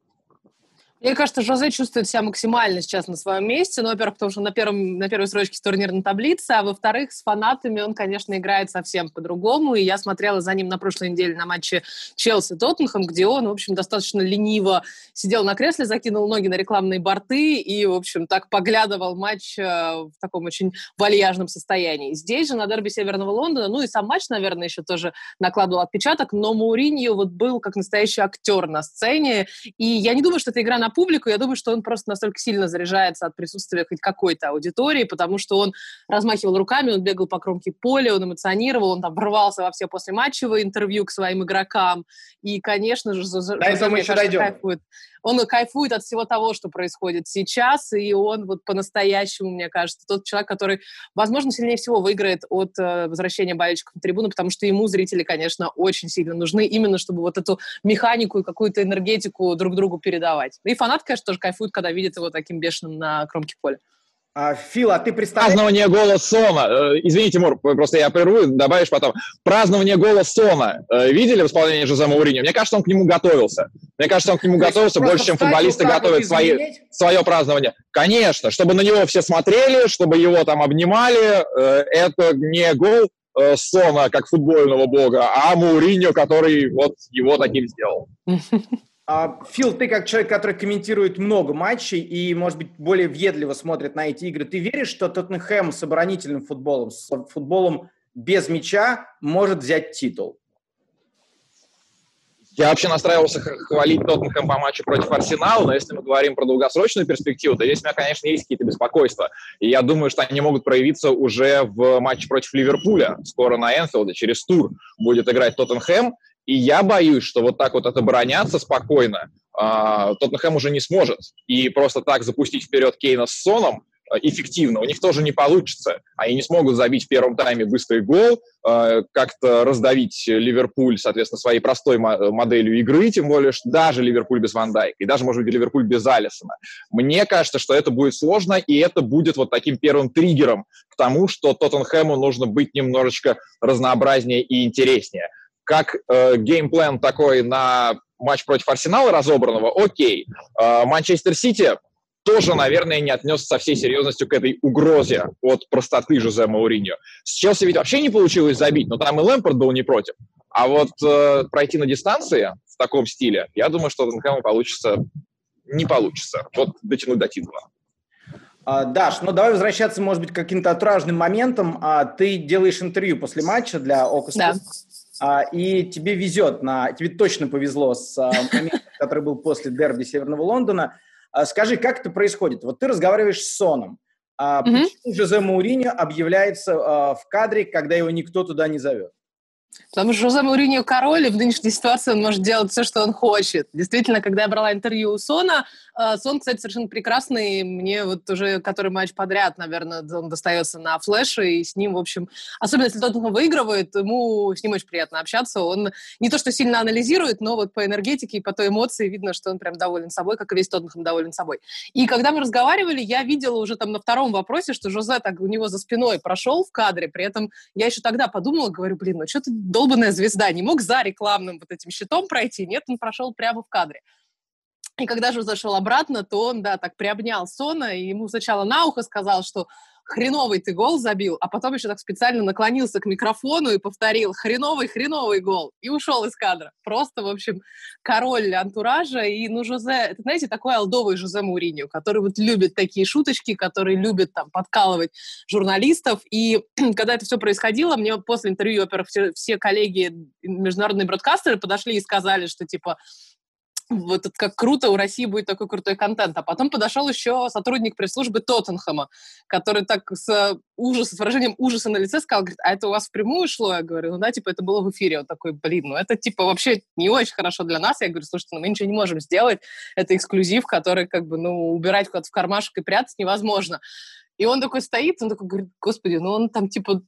Мне кажется, Жозе чувствует себя максимально сейчас на своем месте. Ну, во-первых, потому что на, первом, на первой строчке турнирной таблицы, а во-вторых, с фанатами он, конечно, играет совсем по-другому. И я смотрела за ним на прошлой неделе на матче Челси-Тоттенхэм, где он, в общем, достаточно лениво сидел на кресле, закинул ноги на рекламные борты и, в общем, так поглядывал матч э, в таком очень вальяжном состоянии. Здесь же, на дерби Северного Лондона, ну и сам матч, наверное, еще тоже накладывал отпечаток, но Мауриньо вот был как настоящий актер на сцене. И я не думаю, что эта игра на публику, я думаю, что он просто настолько сильно заряжается от присутствия хоть какой-то аудитории, потому что он размахивал руками, он бегал по кромке поля, он эмоционировал, он там врывался во все послематчевые интервью к своим игрокам. И, конечно же, за, этого мы еще дойдем. Кайфует. Он кайфует от всего того, что происходит сейчас, и он вот по-настоящему, мне кажется, тот человек, который, возможно, сильнее всего выиграет от э, возвращения болельщиков на трибуну, потому что ему зрители, конечно, очень сильно нужны, именно чтобы вот эту механику и какую-то энергетику друг другу передавать. И фанат, конечно, тоже кайфует, когда видит его таким бешеным на кромке поля. А, Фил, а ты представляешь... Празднование гола Сона. Э, извините, Мур, просто я прерву, добавишь потом. Празднование гола Сона. Э, видели в исполнении Жозе Мауриньо? Мне кажется, он к нему готовился. Мне кажется, он к нему готовился больше, чем футболисты готовят свои, свое празднование. Конечно, чтобы на него все смотрели, чтобы его там обнимали. Э, это не гол Сона как футбольного бога, а Мауриньо, который вот его таким сделал. А, Фил, ты как человек, который комментирует много матчей и, может быть, более въедливо смотрит на эти игры, ты веришь, что Тоттенхэм с оборонительным футболом, с футболом без мяча может взять титул? Я вообще настраивался хвалить Тоттенхэм по матчу против Арсенала, но если мы говорим про долгосрочную перспективу, то здесь у меня, конечно, есть какие-то беспокойства. И я думаю, что они могут проявиться уже в матче против Ливерпуля. Скоро на Энфилде через тур будет играть Тоттенхэм. И я боюсь, что вот так вот обороняться спокойно э, Тоттенхэм уже не сможет. И просто так запустить вперед Кейна с Соном э, эффективно у них тоже не получится. Они не смогут забить в первом тайме быстрый гол, э, как-то раздавить Ливерпуль, соответственно, своей простой моделью игры, тем более, что даже Ливерпуль без Ван Дайка, и даже, может быть, Ливерпуль без Алисона. Мне кажется, что это будет сложно, и это будет вот таким первым триггером к тому, что Тоттенхэму нужно быть немножечко разнообразнее и интереснее как э, game plan такой на матч против Арсенала разобранного, окей. Э, Манчестер Сити тоже, наверное, не отнесся со всей серьезностью к этой угрозе от простоты Жозе Мауриньо. С Челси ведь вообще не получилось забить, но там и Лэмпард был не против. А вот э, пройти на дистанции в таком стиле, я думаю, что Тоттенхэму получится, не получится. Вот дотянуть до титула. А, Даш, ну давай возвращаться, может быть, к каким-то отражным моментам. А, ты делаешь интервью после матча для Окус. Да. А, и тебе везет на, тебе точно повезло с а, моментом, который был после дерби Северного Лондона. А, скажи, как это происходит? Вот ты разговариваешь с Соном. Почему Жозе Мауриньо объявляется в кадре, когда его никто туда не зовет? Потому что Жозе Мауриньо король, и в нынешней ситуации он может делать все, что он хочет. Действительно, когда я брала интервью у Сона, э, Сон, кстати, совершенно прекрасный. Мне вот уже который матч подряд, наверное, он достается на флеше, и с ним, в общем, особенно если тот выигрывает, ему с ним очень приятно общаться. Он не то, что сильно анализирует, но вот по энергетике и по той эмоции видно, что он прям доволен собой, как и весь Тоттенхэм доволен собой. И когда мы разговаривали, я видела уже там на втором вопросе, что Жозе так у него за спиной прошел в кадре, при этом я еще тогда подумала, говорю, блин, ну что ты долбанная звезда, не мог за рекламным вот этим щитом пройти, нет, он прошел прямо в кадре. И когда же зашел обратно, то он, да, так приобнял Сона, и ему сначала на ухо сказал, что хреновый ты гол забил, а потом еще так специально наклонился к микрофону и повторил хреновый, хреновый гол, и ушел из кадра. Просто, в общем, король антуража, и, ну, Жозе, это, знаете, такой алдовый Жозе Муриньо, который вот любит такие шуточки, который любит там подкалывать журналистов, и когда это все происходило, мне после интервью, во-первых, все, все коллеги, международные бродкастеры подошли и сказали, что, типа, вот это как круто, у России будет такой крутой контент. А потом подошел еще сотрудник пресс-службы Тоттенхэма, который так с ужасом, с выражением ужаса на лице сказал, говорит, а это у вас впрямую шло? Я говорю, ну да, типа это было в эфире. Он такой, блин, ну это типа вообще не очень хорошо для нас. Я говорю, слушайте, ну мы ничего не можем сделать. Это эксклюзив, который как бы, ну, убирать куда-то в кармашек и прятать невозможно. И он такой стоит, он такой говорит, господи, ну он там типа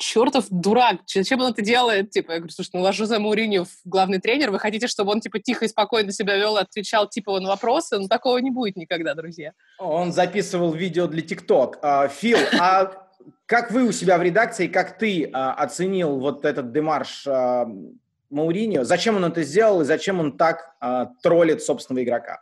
чертов дурак, зачем он это делает? Типа, я говорю, слушай, ну у вас Жозе Мауриньо главный тренер, вы хотите, чтобы он, типа, тихо и спокойно себя вел отвечал, типа, на вопросы? Ну, такого не будет никогда, друзья. Он записывал видео для ТикТок. А, Фил, а как вы у себя в редакции, как ты а, оценил вот этот демарш а, Мауриньо? Зачем он это сделал и зачем он так троллит собственного игрока?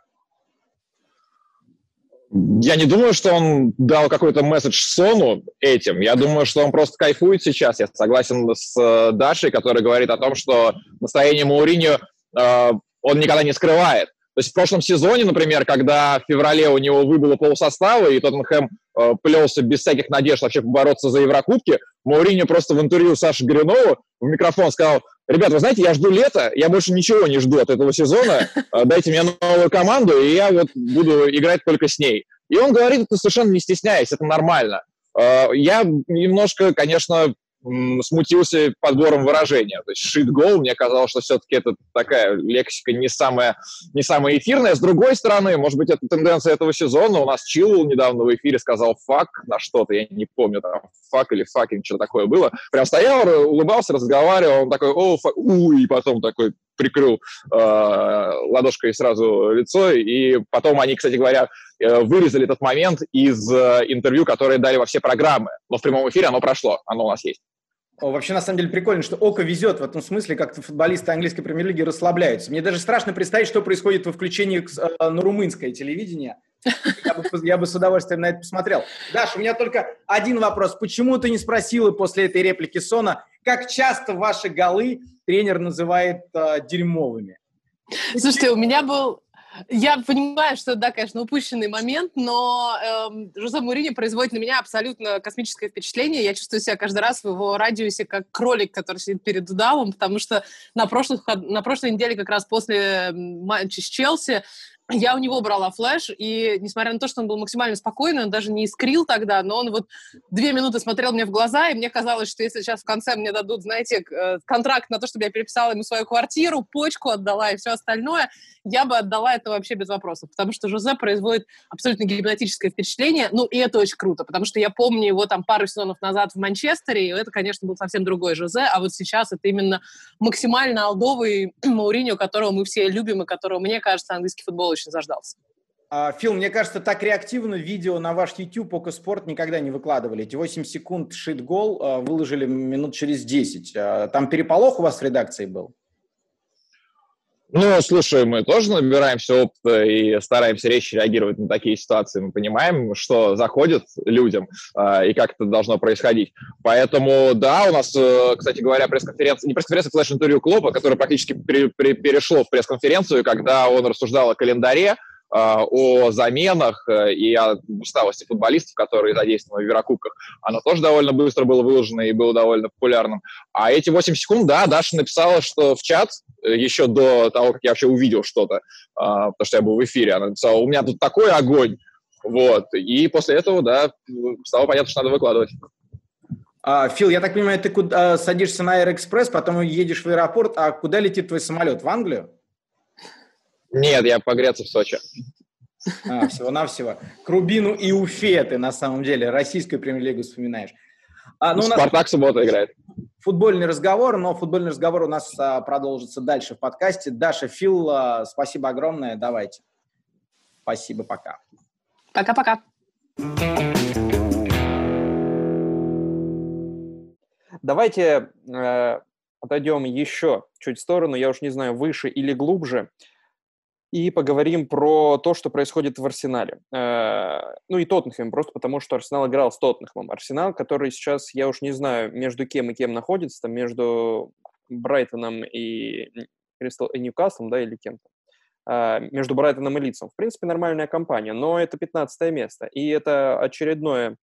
Я не думаю, что он дал какой-то месседж Сону этим. Я думаю, что он просто кайфует сейчас. Я согласен с э, Дашей, которая говорит о том, что настроение Мауриньо э, он никогда не скрывает. То есть в прошлом сезоне, например, когда в феврале у него выбыло полсостава, и Тоттенхэм э, плелся без всяких надежд вообще побороться за Еврокубки, Мауриньо просто в интервью Саши Горюнову в микрофон сказал, ребят, вы знаете, я жду лета, я больше ничего не жду от этого сезона, э, дайте мне новую команду, и я вот буду играть только с ней. И он говорит это совершенно не стесняясь, это нормально. Э, я немножко, конечно, смутился подбором выражения. То shit goal, мне казалось, что все-таки это такая лексика не самая, не самая эфирная. С другой стороны, может быть, это тенденция этого сезона. У нас Чилл недавно в эфире сказал fuck на что-то, я не помню, там fuck или fucking, что такое было. Прям стоял, улыбался, разговаривал, он такой, о, fuck, у, и потом такой прикрыл э, ладошкой сразу лицо, и потом они, кстати говоря, э, вырезали этот момент из э, интервью, которое дали во все программы, но в прямом эфире оно прошло, оно у нас есть. О, вообще, на самом деле, прикольно, что Око везет в этом смысле, как футболисты английской премьер-лиги расслабляются. Мне даже страшно представить, что происходит во включении э, на румынское телевидение. Я бы, я бы с удовольствием на это посмотрел. Даша, у меня только один вопрос. Почему ты не спросила после этой реплики Сона, как часто ваши голы тренер называет э, дерьмовыми? Слушайте, у меня был я понимаю, что, да, конечно, упущенный момент, но эм, Жозе Мурини производит на меня абсолютно космическое впечатление. Я чувствую себя каждый раз в его радиусе как кролик, который сидит перед удавом, потому что на, прошлых, на прошлой неделе, как раз после матча с Челси, я у него брала флеш, и несмотря на то, что он был максимально спокойный, он даже не искрил тогда, но он вот две минуты смотрел мне в глаза, и мне казалось, что если сейчас в конце мне дадут, знаете, э, контракт на то, чтобы я переписала ему свою квартиру, почку отдала и все остальное, я бы отдала это вообще без вопросов, потому что Жозе производит абсолютно гипнотическое впечатление, ну, и это очень круто, потому что я помню его там пару сезонов назад в Манчестере, и это, конечно, был совсем другой Жозе, а вот сейчас это именно максимально алдовый Мауриньо, которого мы все любим и которого, мне кажется, английский футбол очень заждался. А, Фил, мне кажется, так реактивно видео на ваш YouTube Поко Спорт никогда не выкладывали. Эти 8 секунд шит-гол а, выложили минут через 10. А, там переполох у вас в редакции был? Ну, слушай, мы тоже набираемся опыта и стараемся резче реагировать на такие ситуации. Мы понимаем, что заходит людям э, и как это должно происходить. Поэтому, да, у нас, э, кстати говоря, пресс-конференция, не пресс-конференция, флеш-интервью клуба, которое практически пере, пере, перешло в пресс-конференцию, когда он рассуждал о календаре, а, о заменах э, и о усталости футболистов, которые задействованы в Еврокубках, оно тоже довольно быстро было выложено и было довольно популярным. А эти 8 секунд, да, Даша написала, что в чат э, еще до того, как я вообще увидел что-то, а, потому что я был в эфире, она написала, у меня тут такой огонь, вот, и после этого, да, стало понятно, что надо выкладывать. А, Фил, я так понимаю, ты куда, садишься на Аэроэкспресс, потом едешь в аэропорт, а куда летит твой самолет? В Англию? Нет, я погреться в Сочи. А, всего-навсего. К Рубину и Уфе ты на самом деле российскую премьер-лигу вспоминаешь. А, ну, Спартак нас... суббота играет. Футбольный разговор, но футбольный разговор у нас а, продолжится дальше в подкасте. Даша, Фил, а, спасибо огромное. Давайте. Спасибо, пока. Пока-пока. Давайте э, отойдем еще чуть в сторону, я уж не знаю, выше или глубже и поговорим про то, что происходит в Арсенале. Э, ну и Тоттенхэм, просто потому что Арсенал играл с Тоттенхэмом. Арсенал, который сейчас, я уж не знаю, между кем и кем находится, там между Брайтоном и и Ньюкаслом, да, или кем-то. Э, между Брайтоном и Лицом. В принципе, нормальная компания, но это 15 место. И это очередное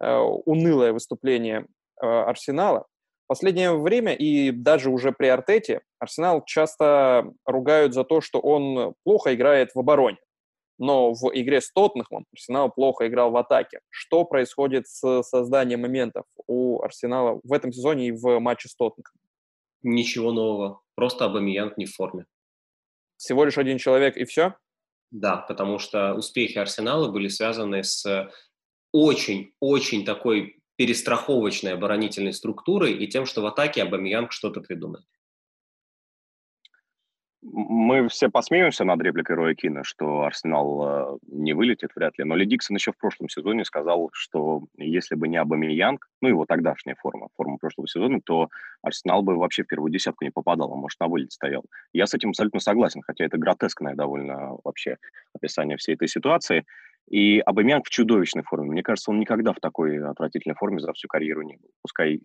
э, унылое выступление Арсенала, последнее время и даже уже при Артете Арсенал часто ругают за то, что он плохо играет в обороне. Но в игре с Тоттенхэмом Арсенал плохо играл в атаке. Что происходит с созданием моментов у Арсенала в этом сезоне и в матче с Тоттенхэмом? Ничего нового. Просто Абамиянг не в форме. Всего лишь один человек и все? Да, потому что успехи Арсенала были связаны с очень-очень такой перестраховочной оборонительной структурой и тем, что в атаке Абамиянг что-то придумает. Мы все посмеемся над репликой Роя Кина, что Арсенал э, не вылетит вряд ли, но Ли Диксон еще в прошлом сезоне сказал, что если бы не Абамиянг, ну его тогдашняя форма, форма прошлого сезона, то Арсенал бы вообще в первую десятку не попадал, а может на вылет стоял. Я с этим абсолютно согласен, хотя это гротескное довольно вообще описание всей этой ситуации. И Абамян в чудовищной форме. Мне кажется, он никогда в такой отвратительной форме за всю карьеру не был. Пускай...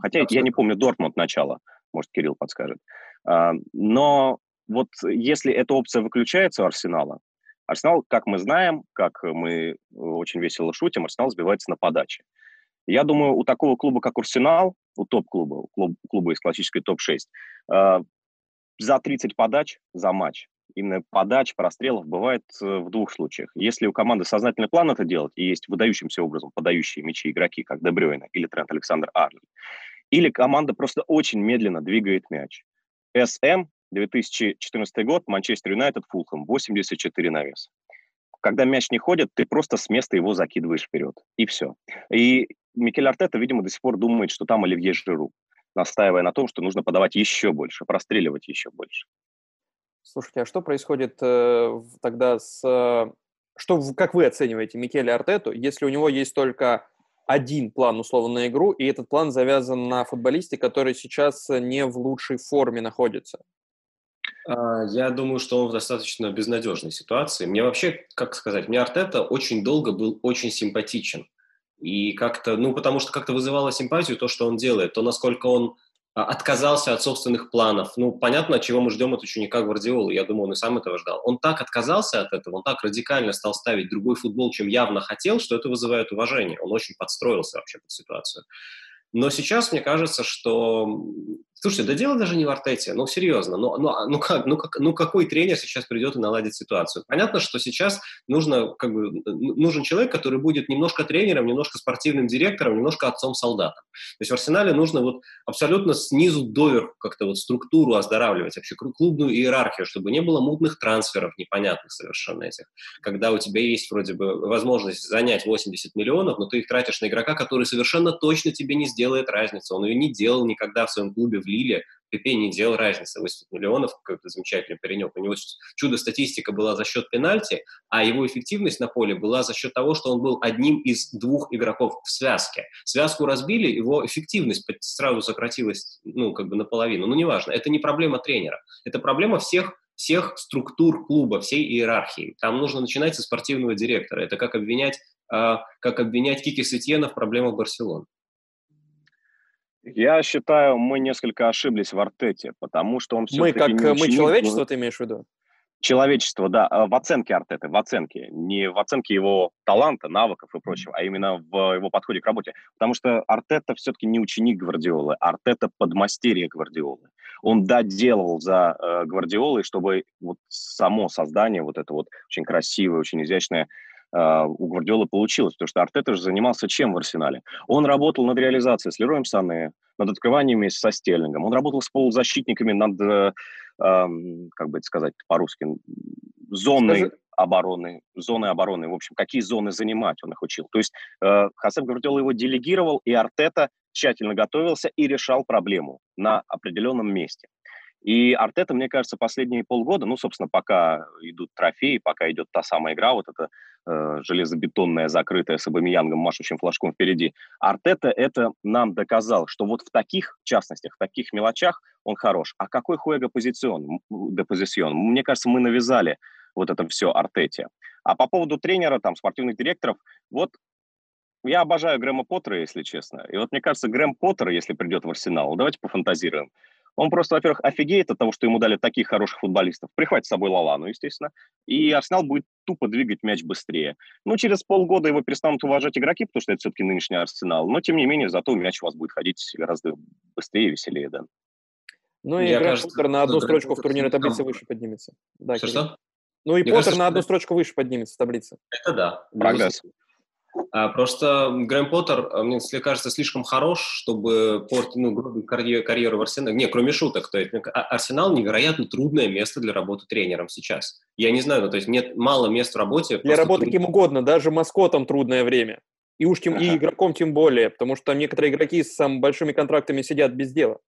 Хотя Абсолютно. я не помню Дортмунд начала, может, Кирилл подскажет. А, но вот если эта опция выключается у Арсенала, Арсенал, как мы знаем, как мы очень весело шутим, Арсенал сбивается на подаче. Я думаю, у такого клуба, как Арсенал, у топ-клуба, у клуба из классической топ-6, а, за 30 подач за матч именно подач, прострелов бывает э, в двух случаях. Если у команды сознательный план это делать, и есть выдающимся образом подающие мячи игроки, как Дебрёйна или Трент Александр Арнольд, или команда просто очень медленно двигает мяч. СМ, 2014 год, Манчестер Юнайтед, Фулхэм, 84 на вес. Когда мяч не ходит, ты просто с места его закидываешь вперед. И все. И Микель Артета, видимо, до сих пор думает, что там Оливье Жиру, настаивая на том, что нужно подавать еще больше, простреливать еще больше. Слушайте, а что происходит э, тогда с... Э, что, как вы оцениваете Микеле Артету, если у него есть только один план, условно, на игру, и этот план завязан на футболисте, который сейчас не в лучшей форме находится? А, я думаю, что он в достаточно безнадежной ситуации. Мне вообще, как сказать, мне Артета очень долго был очень симпатичен. И как-то, ну, потому что как-то вызывало симпатию то, что он делает, то, насколько он отказался от собственных планов. Ну, понятно, чего мы ждем от ученика Гвардиолы. Я думаю, он и сам этого ждал. Он так отказался от этого, он так радикально стал ставить другой футбол, чем явно хотел, что это вызывает уважение. Он очень подстроился вообще под ситуацию. Но сейчас мне кажется, что Слушайте, да дело даже не в Артете, ну серьезно, ну, ну, ну, как, ну, как, ну какой тренер сейчас придет и наладит ситуацию? Понятно, что сейчас нужно, как бы, нужен человек, который будет немножко тренером, немножко спортивным директором, немножко отцом-солдатом. То есть в Арсенале нужно вот абсолютно снизу доверху как-то вот структуру оздоравливать, вообще клубную иерархию, чтобы не было мутных трансферов непонятных совершенно этих. Когда у тебя есть вроде бы возможность занять 80 миллионов, но ты их тратишь на игрока, который совершенно точно тебе не сделает разницу. Он ее не делал никогда в своем клубе Лиле, Пепе не делал разницы, 80 миллионов, какой-то замечательный паренек. У него чудо-статистика была за счет пенальти, а его эффективность на поле была за счет того, что он был одним из двух игроков в связке. Связку разбили, его эффективность сразу сократилась, ну, как бы наполовину. Ну, неважно, это не проблема тренера, это проблема всех всех структур клуба, всей иерархии. Там нужно начинать со спортивного директора. Это как обвинять, э, как обвинять Кики Сетьена в проблемах Барселоны. Я считаю, мы несколько ошиблись в Артете, потому что он Мы как мы ученик, человечество, ты имеешь в виду? Человечество, да, а в оценке Артеты, в оценке, не в оценке его таланта, навыков и прочего, а именно в его подходе к работе. Потому что Артета все-таки не ученик Гвардиолы, Артета подмастерье Гвардиолы. Он доделал за э, Гвардиолой, чтобы вот само создание, вот это вот очень красивое, очень изящное у Гвардиолы получилось, потому что Артета же занимался чем в Арсенале? Он работал над реализацией с Лероем Сане, над открываниями со Стерлингом, он работал с полузащитниками над, э, как бы это сказать по-русски, зоной Скажи... обороны, зоны обороны, в общем, какие зоны занимать он их учил. То есть э, Хасеп Гвардиола его делегировал, и Артета тщательно готовился и решал проблему на определенном месте. И Артета, мне кажется, последние полгода, ну, собственно, пока идут трофеи, пока идет та самая игра, вот эта э, железобетонная, закрытая с Абамиянгом, машущим флажком впереди, Артета это нам доказал, что вот в таких частностях, в таких мелочах он хорош. А какой хуэго позицион, депозицион? Мне кажется, мы навязали вот это все Артете. А по поводу тренера, там, спортивных директоров, вот я обожаю Грэма Поттера, если честно. И вот мне кажется, Грэм Поттер, если придет в Арсенал, давайте пофантазируем, Он просто, во-первых, офигеет от того, что ему дали таких хороших футболистов. Прихватит с собой Лалану, естественно. И Арсенал будет тупо двигать мяч быстрее. Ну, через полгода его перестанут уважать игроки, потому что это все-таки нынешний Арсенал. Но, тем не менее, зато мяч у вас будет ходить гораздо быстрее и веселее, да. Ну и Грэм Поттер на одну строчку в турнирной таблице выше поднимется. Да, что, Ну и Поттер на одну строчку выше поднимется в таблице. Это да. Прогресс. А, просто Грэм Поттер, а, мне кажется, слишком хорош, чтобы портить ну, карьеру, карьеру в Арсенале. Не, кроме шуток. То есть а, Арсенал невероятно трудное место для работы тренером сейчас. Я не знаю, ну, то есть нет мало мест в работе. Для работы труд... кем угодно, даже маскотом трудное время. И уж тем, ага. и игроком тем более, потому что там некоторые игроки с самыми большими контрактами сидят без дела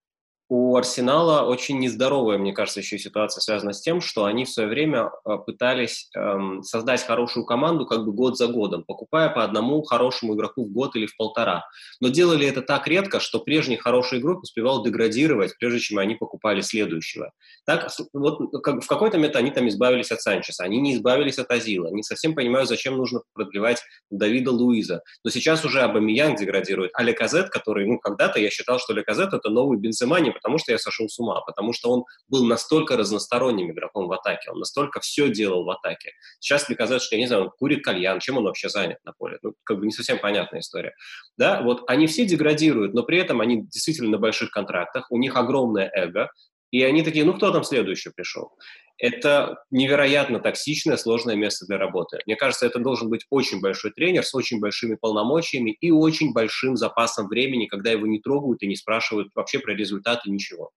у Арсенала очень нездоровая, мне кажется, еще ситуация связана с тем, что они в свое время э, пытались эм, создать хорошую команду как бы год за годом, покупая по одному хорошему игроку в год или в полтора. Но делали это так редко, что прежний хороший игрок успевал деградировать, прежде чем они покупали следующего. Так, вот как, в какой-то момент они там избавились от Санчеса, они не избавились от Азила, не совсем понимаю, зачем нужно продлевать Давида Луиза. Но сейчас уже Абамиян деградирует, а Леказет, который, ну, когда-то я считал, что Леказет это новый Бензема, не потому что я сошел с ума, а потому что он был настолько разносторонним игроком в атаке, он настолько все делал в атаке. Сейчас мне казалось, что, я не знаю, он курит кальян, чем он вообще занят на поле? Ну, как бы не совсем понятная история. Да, вот они все деградируют, но при этом они действительно на больших контрактах, у них огромное эго, и они такие, ну кто там следующий пришел? это невероятно токсичное, сложное место для работы. Мне кажется, это должен быть очень большой тренер с очень большими полномочиями и очень большим запасом времени, когда его не трогают и не спрашивают вообще про результаты ничего.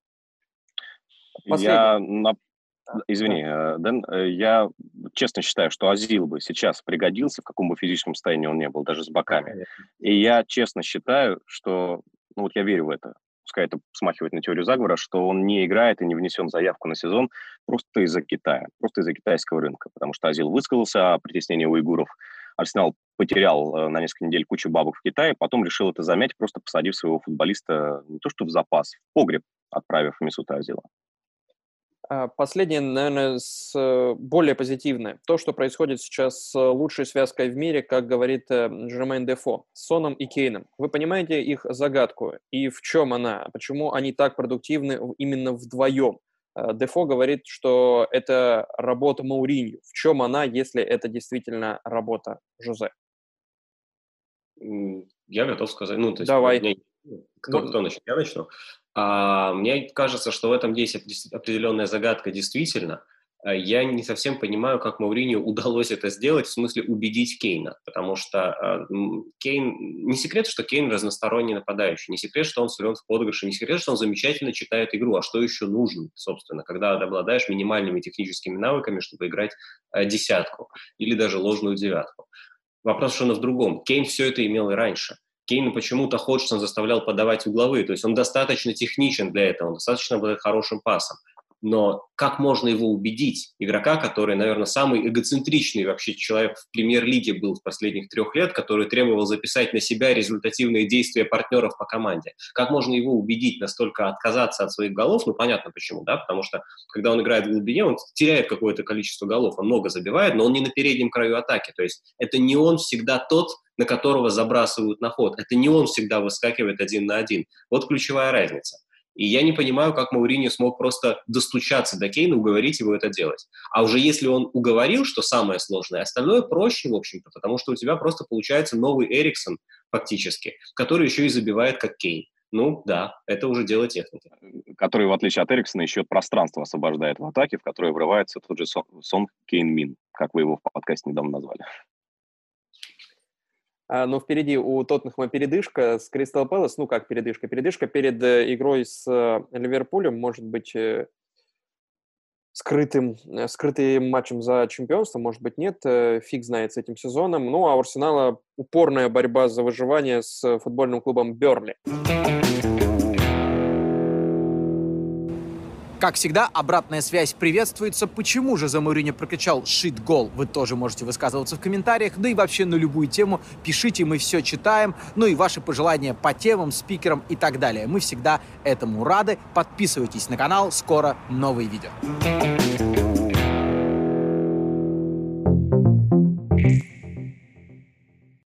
Я на... Извини, э, Дэн, э, я честно считаю, что Азил бы сейчас пригодился, в каком бы физическом состоянии он не был, даже с боками. И я честно считаю, что, ну вот я верю в это, пускай это смахивает на теорию заговора, что он не играет и не внесен заявку на сезон просто из-за Китая, просто из-за китайского рынка, потому что Азил высказался о притеснении уйгуров, Арсенал потерял э, на несколько недель кучу бабок в Китае, потом решил это замять, просто посадив своего футболиста не то что в запас, в погреб, отправив Месута Азила. А, последнее, наверное, с, э, более позитивное. То, что происходит сейчас с лучшей связкой в мире, как говорит э, Жермен Дефо, с Соном и Кейном. Вы понимаете их загадку и в чем она? Почему они так продуктивны именно вдвоем? Э, Дефо говорит, что это работа Мауринью. В чем она, если это действительно работа Жозе? Я готов сказать. Ну, то есть, Давай. Кто, кто начнет? Я начну. А, мне кажется, что в этом есть определенная загадка действительно. А, я не совсем понимаю, как Мауринio удалось это сделать, в смысле убедить Кейна, потому что э, Кейн... Не секрет, что Кейн разносторонний нападающий, не секрет, что он силен в подыгрыше, не секрет, что он замечательно читает игру, а что еще нужно, собственно, когда обладаешь минимальными техническими навыками, чтобы играть э, десятку или даже ложную девятку. Вопрос что совершенно в другом. Кейн все это имел и раньше – Кейна почему-то Ходжсон заставлял подавать угловые, то есть он достаточно техничен для этого, он достаточно обладает хорошим пасом но как можно его убедить? Игрока, который, наверное, самый эгоцентричный вообще человек в премьер-лиге был в последних трех лет, который требовал записать на себя результативные действия партнеров по команде. Как можно его убедить настолько отказаться от своих голов? Ну, понятно почему, да, потому что когда он играет в глубине, он теряет какое-то количество голов, он много забивает, но он не на переднем краю атаки, то есть это не он всегда тот, на которого забрасывают на ход, это не он всегда выскакивает один на один. Вот ключевая разница. И я не понимаю, как Маурини смог просто достучаться до Кейна, уговорить его это делать. А уже если он уговорил, что самое сложное, остальное проще, в общем-то, потому что у тебя просто получается новый Эриксон фактически, который еще и забивает как Кейн. Ну да, это уже дело техники. Который, в отличие от Эриксона, еще пространство освобождает в атаке, в которое врывается тот же Сон, Сон Кейн Мин, как вы его в подкасте недавно назвали. А, но впереди у Тоттенхэма передышка с Кристал Пэлас. Ну, как передышка? Передышка перед э, игрой с э, Ливерпулем, может быть, э, скрытым, скрытым матчем за чемпионство, может быть, нет, фиг знает с этим сезоном. Ну, а у Арсенала упорная борьба за выживание с футбольным клубом Берли. Как всегда, обратная связь приветствуется. Почему же за Мourinho прокричал «шит гол»? Вы тоже можете высказываться в комментариях. Да и вообще на любую тему пишите, мы все читаем. Ну и ваши пожелания по темам, спикерам и так далее. Мы всегда этому рады. Подписывайтесь на канал, скоро новые видео.